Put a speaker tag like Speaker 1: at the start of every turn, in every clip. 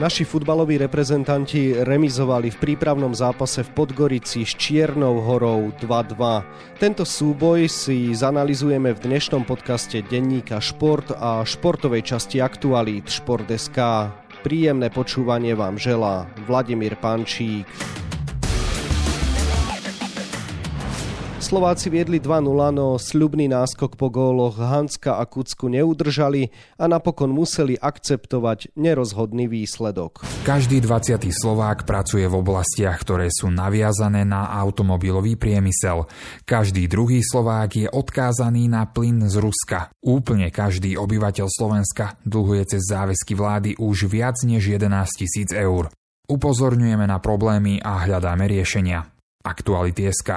Speaker 1: Naši futbaloví reprezentanti remizovali v prípravnom zápase v Podgorici s Čiernou horou 2-2. Tento súboj si zanalizujeme v dnešnom podcaste denníka Šport a športovej časti aktualít Šport.sk. Príjemné počúvanie vám želá Vladimír Pančík. Slováci viedli 2-0, no sľubný náskok po góloch Hanska a Kucku neudržali a napokon museli akceptovať nerozhodný výsledok.
Speaker 2: Každý 20. Slovák pracuje v oblastiach, ktoré sú naviazané na automobilový priemysel. Každý druhý Slovák je odkázaný na plyn z Ruska. Úplne každý obyvateľ Slovenska dlhuje cez záväzky vlády už viac než 11 tisíc eur. Upozorňujeme na problémy a hľadáme riešenia. Aktuality SK.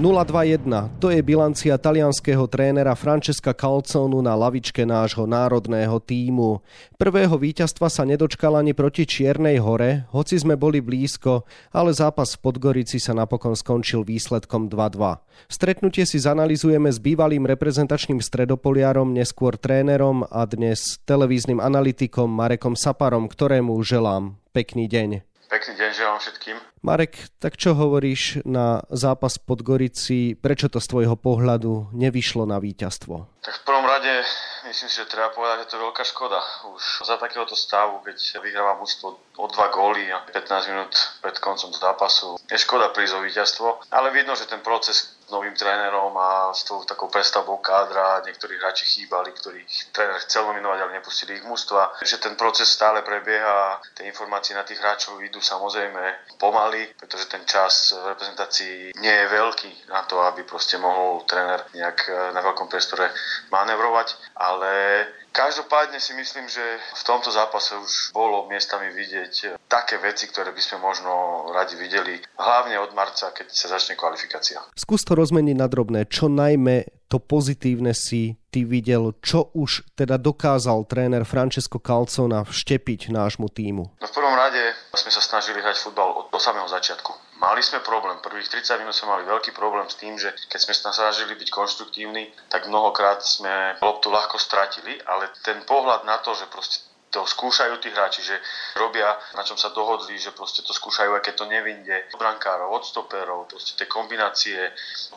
Speaker 1: 0-2-1. To je bilancia talianského trénera Francesca Calconu na lavičke nášho národného týmu. Prvého víťazstva sa nedočkal ani proti Čiernej hore, hoci sme boli blízko, ale zápas v Podgorici sa napokon skončil výsledkom 2-2. Stretnutie si zanalizujeme s bývalým reprezentačným stredopoliarom, neskôr trénerom a dnes televíznym analytikom Marekom Saparom, ktorému želám pekný deň.
Speaker 3: Pekný deň želám všetkým.
Speaker 1: Marek, tak čo hovoríš na zápas pod Gorici? Prečo to z tvojho pohľadu nevyšlo na víťazstvo?
Speaker 3: Tak v prvom rade myslím si, že treba povedať, že to je veľká škoda. Už za takéhoto stavu, keď vyhráva mužstvo o dva góly a 15 minút pred koncom zápasu, je škoda prísť o víťazstvo, ale vidno, že ten proces novým trénerom a s tou takou prestavbou kádra. Niektorí hráči chýbali, ktorých tréner chcel nominovať, ale nepustili ich mužstva. Že ten proces stále prebieha, tie informácie na tých hráčov idú samozrejme pomaly, pretože ten čas v reprezentácii nie je veľký na to, aby proste mohol tréner nejak eh, na veľkom priestore manevrovať, ale Každopádne si myslím, že v tomto zápase už bolo miestami vidieť také veci, ktoré by sme možno radi videli, hlavne od marca, keď sa začne kvalifikácia.
Speaker 1: Skús to rozmeniť na drobné. Čo najmä to pozitívne si ty videl, čo už teda dokázal tréner Francesco Calzona vštepiť nášmu týmu?
Speaker 3: No v prvom rade sme sa snažili hrať futbal od, od samého začiatku Mali sme problém. Prvých 30 minút sme mali veľký problém s tým, že keď sme sa snažili byť konštruktívni, tak mnohokrát sme loptu ľahko stratili, ale ten pohľad na to, že proste to skúšajú tí hráči, že robia, na čom sa dohodli, že proste to skúšajú, aj keď to nevinde. Od brankárov, od stoperov, proste tie kombinácie.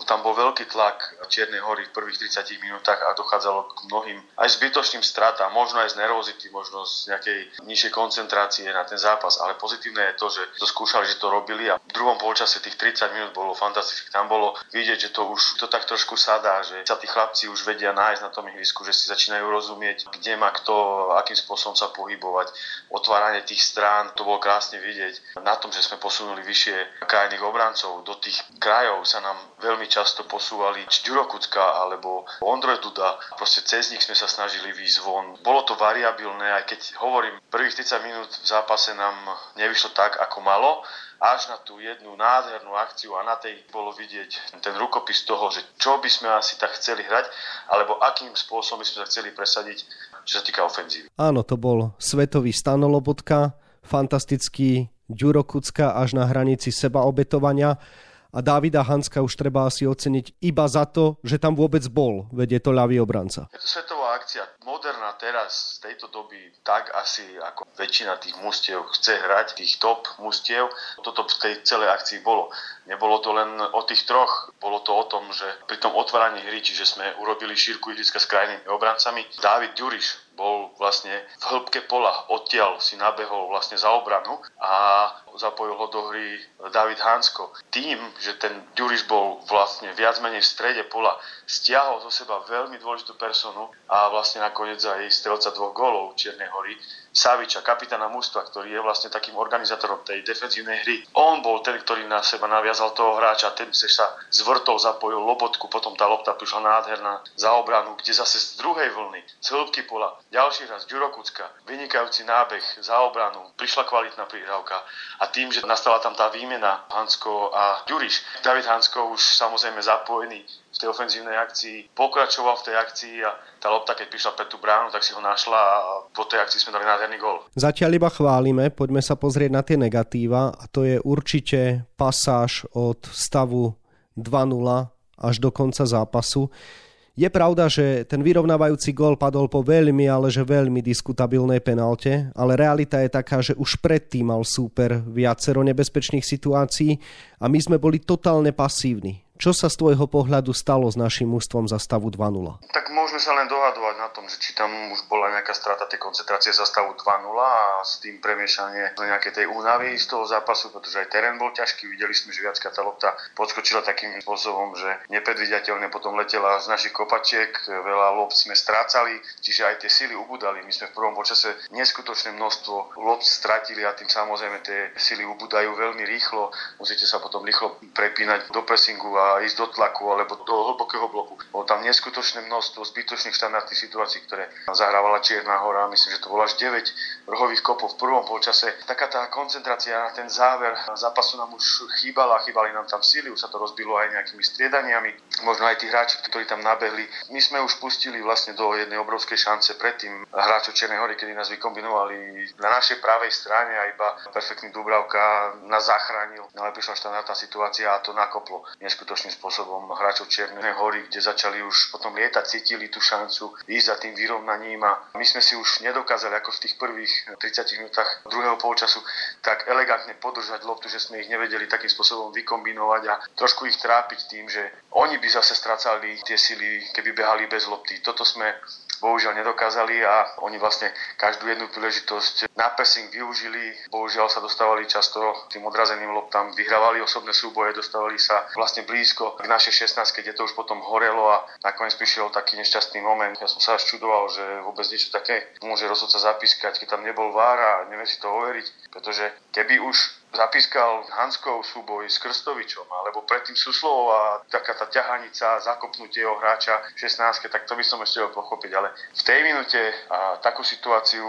Speaker 3: Tam bol veľký tlak Čiernej hory v prvých 30 minútach a dochádzalo k mnohým aj zbytočným stratám, možno aj z nervozity, možno z nejakej nižšej koncentrácie na ten zápas. Ale pozitívne je to, že to skúšali, že to robili a v druhom polčase tých 30 minút bolo fantastické. Tam bolo vidieť, že to už to tak trošku sadá, že sa tí chlapci už vedia nájsť na tom ihrisku, že si začínajú rozumieť, kde má kto, akým spôsobom sa sa pohybovať, otváranie tých strán, to bolo krásne vidieť. Na tom, že sme posunuli vyššie krajných obrancov, do tých krajov sa nám veľmi často posúvali či alebo Ondrej Duda. Proste cez nich sme sa snažili výjsť von. Bolo to variabilné, aj keď hovorím, prvých 30 minút v zápase nám nevyšlo tak, ako malo, až na tú jednu nádhernú akciu a na tej bolo vidieť ten rukopis toho, že čo by sme asi tak chceli hrať, alebo akým spôsobom by sme sa chceli presadiť čo sa týka ofenzívy.
Speaker 1: Áno, to bol svetový stanolobotka, fantastický Ďuro Kucka až na hranici sebaobetovania a Davida Hanska už treba asi oceniť iba za to, že tam vôbec bol, veď je to ľavý obranca.
Speaker 3: Svetová akcia, moderná teraz z tejto doby, tak asi ako väčšina tých mustiev chce hrať, tých top mustiev, toto v tej celej akcii bolo. Nebolo to len o tých troch, bolo to o tom, že pri tom otváraní hry, čiže sme urobili šírku ihriska s krajnými obrancami, David Ďuriš bol vlastne v hĺbke pola, odtiaľ si nabehol vlastne za obranu a zapojil ho do hry David Hansko. Tým, že ten Ďuriš bol vlastne viac menej v strede pola, stiahol zo seba veľmi dôležitú personu a vlastne nakoniec aj strelca dvoch gólov Čiernej hory, Saviča, kapitána mústva, ktorý je vlastne takým organizátorom tej defenzívnej hry. On bol ten, ktorý na seba naviazal toho hráča, ten sa zvrtol, zapojil lobotku, potom tá lopta prišla nádherná za obranu, kde zase z druhej vlny, z hĺbky pola, ďalší raz Ďurokucka, vynikajúci nábeh za obranu, prišla kvalitná prihrávka a tým, že nastala tam tá výmena Hansko a Ďuriš, David Hansko už samozrejme zapojený v tej ofenzívnej akcii, pokračoval v tej akcii a tá lopta, keď prišla pred tú bránu, tak si ho našla a po tej akcii sme dali nádherný gol.
Speaker 1: Zatiaľ iba chválime, poďme sa pozrieť na tie negatíva a to je určite pasáž od stavu 2-0 až do konca zápasu. Je pravda, že ten vyrovnávajúci gól padol po veľmi, ale že veľmi diskutabilnej penalte, ale realita je taká, že už predtým mal súper viacero nebezpečných situácií a my sme boli totálne pasívni. Čo sa z tvojho pohľadu stalo s našim mústvom za stavu 2-0?
Speaker 3: Tak môžeme sa len dohadovať na tom, že či tam už bola nejaká strata tej koncentrácie za stavu 2-0 a s tým premiešanie nejakej tej únavy z toho zápasu, pretože aj terén bol ťažký. Videli sme, že viacka tá lopta podskočila takým spôsobom, že nepredvidateľne potom letela z našich kopačiek, veľa lopt sme strácali, čiže aj tie sily ubudali. My sme v prvom počase neskutočné množstvo lopt stratili a tým samozrejme tie sily ubudajú veľmi rýchlo. Musíte sa potom rýchlo prepínať do pressingu a ísť do tlaku alebo do hlbokého bloku. Bolo tam neskutočné množstvo zbytočných štandardných situácií, ktoré zahrávala Čierna hora. Myslím, že to bolo až 9 rohových kopov v prvom polčase. Taká tá koncentrácia, ten záver zápasu nám už chýbala, chýbali nám tam síly, už sa to rozbilo aj nejakými striedaniami, možno aj tí hráči, ktorí tam nabehli. My sme už pustili vlastne do jednej obrovskej šance predtým hráčov Čiernej hory, kedy nás vykombinovali na našej pravej strane a iba perfektný Dubravka nás zachránil. Ale prišla štandardná situácia a to nakoplo neskutočným spôsobom hráčov Čiernej hory, kde začali už potom lietať, cítili tú šancu ísť za tým vyrovnaním a my sme si už nedokázali ako v tých prvých 30 minútach druhého polčasu tak elegantne podržať loptu, že sme ich nevedeli takým spôsobom vykombinovať a trošku ich trápiť tým, že oni by zase stracali tie sily, keby behali bez lopty. Toto sme bohužiaľ nedokázali a oni vlastne každú jednu príležitosť na pressing využili. Bohužiaľ sa dostávali často tým odrazeným loptám, vyhrávali osobné súboje, dostávali sa vlastne blízko k našej 16, kde to už potom horelo a nakoniec prišiel taký nešťastný moment. Ja som sa až čudoval, že vôbec niečo také môže rozhodca zapískať, keď tam nebol vár a nevie si to overiť, pretože keby už zapískal Hanskov súboj s Krstovičom, alebo predtým Suslovou a taká tá ťahanica, zakopnutie jeho hráča v 16, tak to by som ešte ho pochopiť, ale v tej minúte a takú situáciu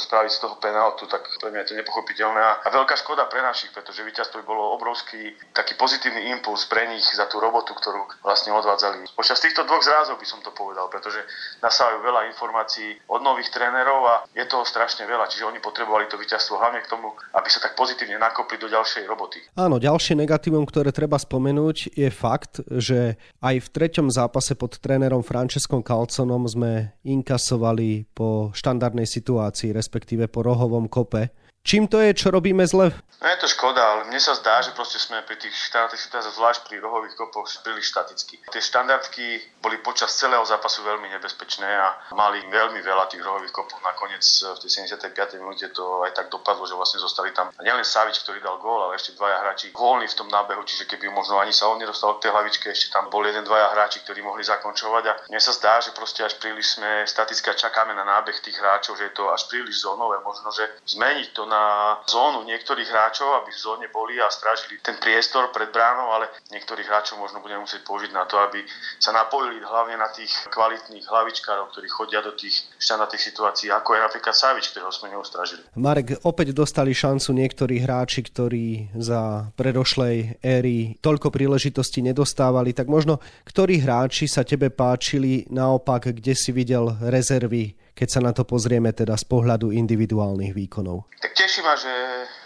Speaker 3: spraviť z toho penaltu, tak pre mňa je to nepochopiteľné a, veľká škoda pre našich, pretože víťazstvo by bolo obrovský taký pozitívny impuls pre nich za tú robotu, ktorú vlastne odvádzali. Počas týchto dvoch zrázov by som to povedal, pretože nasávajú veľa informácií od nových trénerov a je toho strašne veľa, čiže oni potrebovali to víťazstvo hlavne k tomu, aby sa tak pozitívne nakopli vstúpiť do ďalšej roboty.
Speaker 1: Áno, ďalšie negatívum, ktoré treba spomenúť, je fakt, že aj v treťom zápase pod trénerom Francescom Calconom sme inkasovali po štandardnej situácii, respektíve po rohovom kope Čím to je, čo robíme zle?
Speaker 3: No je to škoda, ale mne sa zdá, že proste sme pri tých štandardných situáciách, zvlášť pri rohových kopoch, príliš štaticky. Tie štandardky boli počas celého zápasu veľmi nebezpečné a mali veľmi veľa tých rohových kopov. Nakoniec v tej 75. minúte to aj tak dopadlo, že vlastne zostali tam nielen Savič, ktorý dal gól, ale ešte dvaja hráči voľní v tom nábehu, čiže keby možno ani sa on nedostal k tej hlavičke, ešte tam bol jeden, dvaja hráči, ktorí mohli zakončovať. A mne sa zdá, že proste až príliš sme staticky a čakáme na nábeh tých hráčov, že je to až príliš zónové. Možno, že zmeniť to na na zónu niektorých hráčov, aby v zóne boli a strážili ten priestor pred bránou, ale niektorých hráčov možno budeme musieť použiť na to, aby sa napojili hlavne na tých kvalitných hlavičkárov, ktorí chodia do tých štandardných situácií, ako je napríklad Savič, ktorého sme neustražili.
Speaker 1: Marek, opäť dostali šancu niektorí hráči, ktorí za predošlej éry toľko príležitostí nedostávali, tak možno ktorí hráči sa tebe páčili naopak, kde si videl rezervy keď sa na to pozrieme teda z pohľadu individuálnych výkonov?
Speaker 3: Tak teší ma, že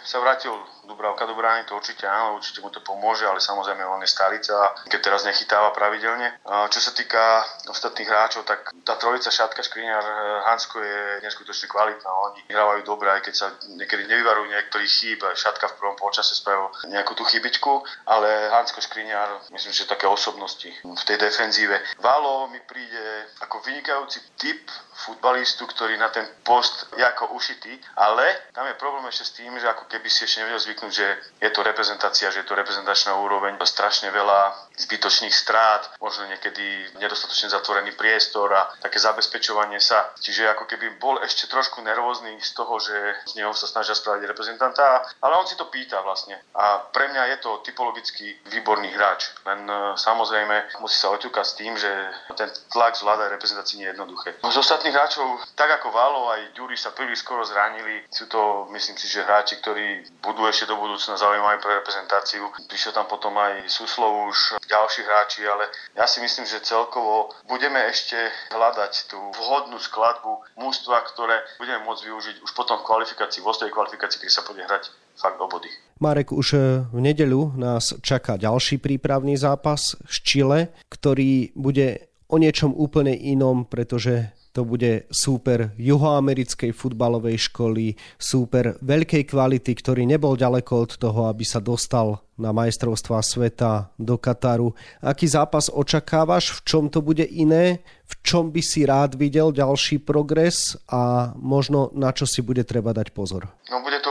Speaker 3: sa vrátil Dubravka do brány, to určite áno, určite mu to pomôže, ale samozrejme on je starica, keď teraz nechytáva pravidelne. Čo sa týka ostatných hráčov, tak tá trojica Šatka, Škriňar, Hansko je neskutočne kvalitná. Oni hrávajú dobre, aj keď sa niekedy nevyvarujú niektorých chýb. Šatka v prvom polčase spravil nejakú tú chybičku, ale Hansko Škriňar, myslím, že také osobnosti v tej defenzíve. Valo mi príde ako vynikajúci typ futbalistu, ktorý na ten post je ako ušitý, ale tam je problém ešte s tým, že ako keby si ešte nevedel zvyknúť, že je to reprezentácia, že je to reprezentačná úroveň, strašne veľa zbytočných strát, možno niekedy nedostatočne zatvorený priestor a také zabezpečovanie sa. Čiže ako keby bol ešte trošku nervózny z toho, že z neho sa snažia spraviť reprezentanta, ale on si to pýta vlastne. A pre mňa je to typologicky výborný hráč, len e, samozrejme musí sa oťukať s tým, že ten tlak zvládať reprezentácii nie je jednoduché. Z ostatných hráčov, tak ako Valo aj Ďuri sa príliš skoro zranili. Sú to, myslím si, že hráči, ktorí budú ešte do budúcna zaujímaví pre reprezentáciu. Prišiel tam potom aj Suslov už ďalší hráči, ale ja si myslím, že celkovo budeme ešte hľadať tú vhodnú skladbu mústva, ktoré budeme môcť využiť už potom v kvalifikácii, vo svojej kvalifikácii, keď sa bude hrať fakt o body.
Speaker 1: Marek, už eh, v nedeľu nás čaká ďalší prípravný zápas z Chile, ktorý bude o niečom úplne inom, pretože to bude súper juhoamerickej futbalovej školy, súper veľkej kvality, ktorý nebol ďaleko od toho, aby sa dostal na majstrovstvá sveta do Kataru. Aký zápas očakávaš? V čom to bude iné? V čom by si rád videl ďalší progres? A možno na čo si bude treba dať pozor?
Speaker 3: No bude to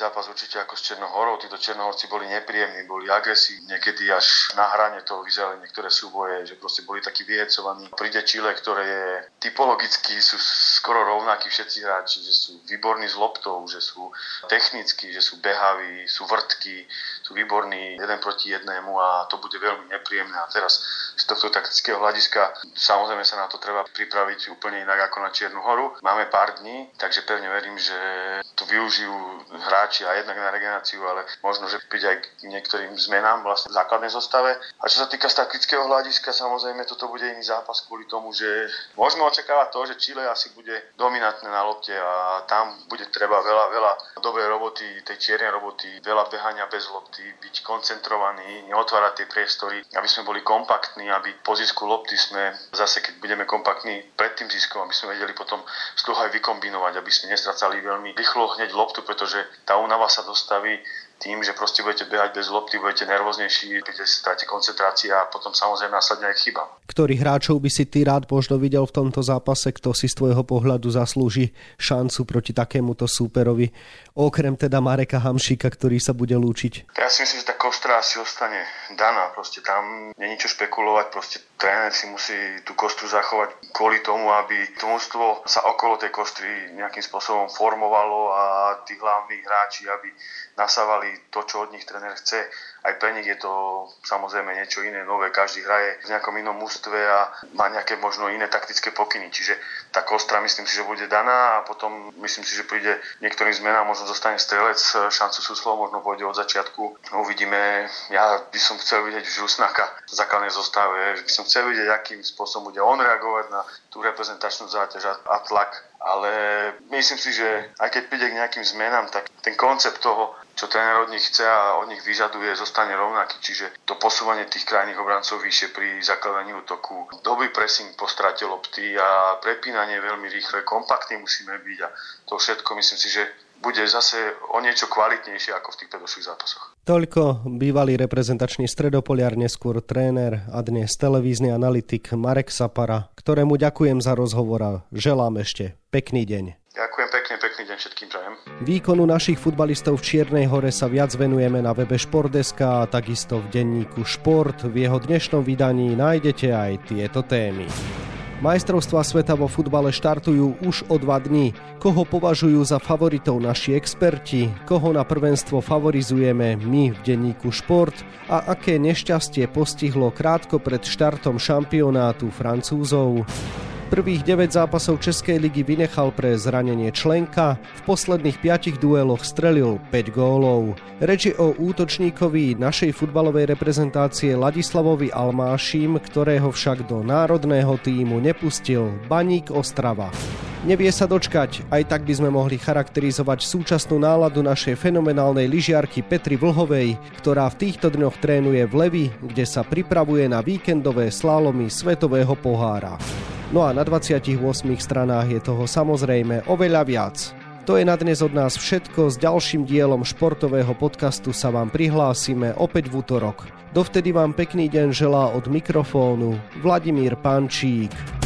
Speaker 3: zápas určite ako s Černohorou. Títo Černohorci boli nepríjemní, boli agresívni, niekedy až na hrane toho vyzerali niektoré súboje, že proste boli takí vyhecovaní. Príde Chile, ktoré je typologicky sú skoro rovnakí všetci hráči, že sú výborní s loptou, že sú technickí, že sú behaví, sú vrtky, sú výborní jeden proti jednému a to bude veľmi nepríjemné. A teraz z tohto taktického hľadiska samozrejme sa na to treba pripraviť úplne inak ako na Čiernu horu. Máme pár dní, takže pevne verím, že to využijú hráči a jednak na regeneráciu, ale možno, že príde aj k niektorým zmenám vlastne v základnej zostave. A čo sa týka z taktického hľadiska, samozrejme toto bude iný zápas kvôli tomu, že môžeme očakávať to, že Chile asi bude dominantné na lopte a tam bude treba veľa, veľa dobrej roboty, tej čiernej roboty, veľa behania bez lopty, byť koncentrovaní, neotvárať tie priestory, aby sme boli kompaktní, aby po zisku lopty sme zase, keď budeme kompaktní pred tým ziskom, aby sme vedeli potom toho aj vykombinovať, aby sme nestracali veľmi rýchlo hneď loptu, pretože tá únava sa dostaví tým, že proste budete behať bez lopty, budete nervóznejší, keď stráte koncentrácia a potom samozrejme následne aj chyba.
Speaker 1: Ktorých hráčov by si ty rád možno videl v tomto zápase, kto si z tvojho pohľadu zaslúži šancu proti takémuto súperovi, okrem teda Mareka Hamšíka, ktorý sa bude lúčiť?
Speaker 3: Ja si myslím, že tá kostra si ostane daná, proste tam není čo špekulovať, proste tréner si musí tú kostru zachovať kvôli tomu, aby to sa okolo tej kostry nejakým spôsobom formovalo a tí hlavní hráči, aby nasávali to, čo od nich tréner chce. Aj pre nich je to samozrejme niečo iné, nové. Každý hraje v nejakom inom mústve a má nejaké možno iné taktické pokyny. Čiže tá kostra myslím si, že bude daná a potom myslím si, že príde niektorým zmenám, možno zostane strelec, šancu sú slovo, možno pôjde od začiatku. Uvidíme, ja by som chcel vidieť Žusnaka v základnej zostave, by som chcel vidieť, akým spôsobom bude on reagovať na tú reprezentačnú záťaž a tlak ale myslím si, že aj keď príde k nejakým zmenám, tak ten koncept toho, čo tréner od nich chce a od nich vyžaduje, zostane rovnaký. Čiže to posúvanie tých krajných obrancov vyššie pri zakladaní útoku, dobrý pressing po strate lopty a prepínanie veľmi rýchle, kompaktní musíme byť a to všetko myslím si, že bude zase o niečo kvalitnejšie ako v tých predošlých zápasoch.
Speaker 1: Toľko bývalý reprezentačný stredopoliar, neskôr tréner a dnes televízny analytik Marek Sapara, ktorému ďakujem za rozhovor a želám ešte pekný deň.
Speaker 3: Ďakujem pekne, pekný deň všetkým prajem.
Speaker 1: Výkonu našich futbalistov v Čiernej hore sa viac venujeme na webe Športdeska a takisto v denníku Šport. V jeho dnešnom vydaní nájdete aj tieto témy. Majstrovstvá sveta vo futbale štartujú už o dva dní. Koho považujú za favoritov naši experti, koho na prvenstvo favorizujeme my v denníku Šport a aké nešťastie postihlo krátko pred štartom šampionátu Francúzov. Prvých 9 zápasov Českej ligy vynechal pre zranenie členka, v posledných 5 dueloch strelil 5 gólov. Reči o útočníkovi našej futbalovej reprezentácie Ladislavovi Almášim, ktorého však do národného týmu nepustil Baník Ostrava. Nevie sa dočkať, aj tak by sme mohli charakterizovať súčasnú náladu našej fenomenálnej lyžiarky Petry Vlhovej, ktorá v týchto dňoch trénuje v Levi, kde sa pripravuje na víkendové slálomy Svetového pohára. No a na 28 stranách je toho samozrejme oveľa viac. To je na dnes od nás všetko. S ďalším dielom športového podcastu sa vám prihlásime opäť v útorok. Dovtedy vám pekný deň želá od mikrofónu Vladimír Pančík.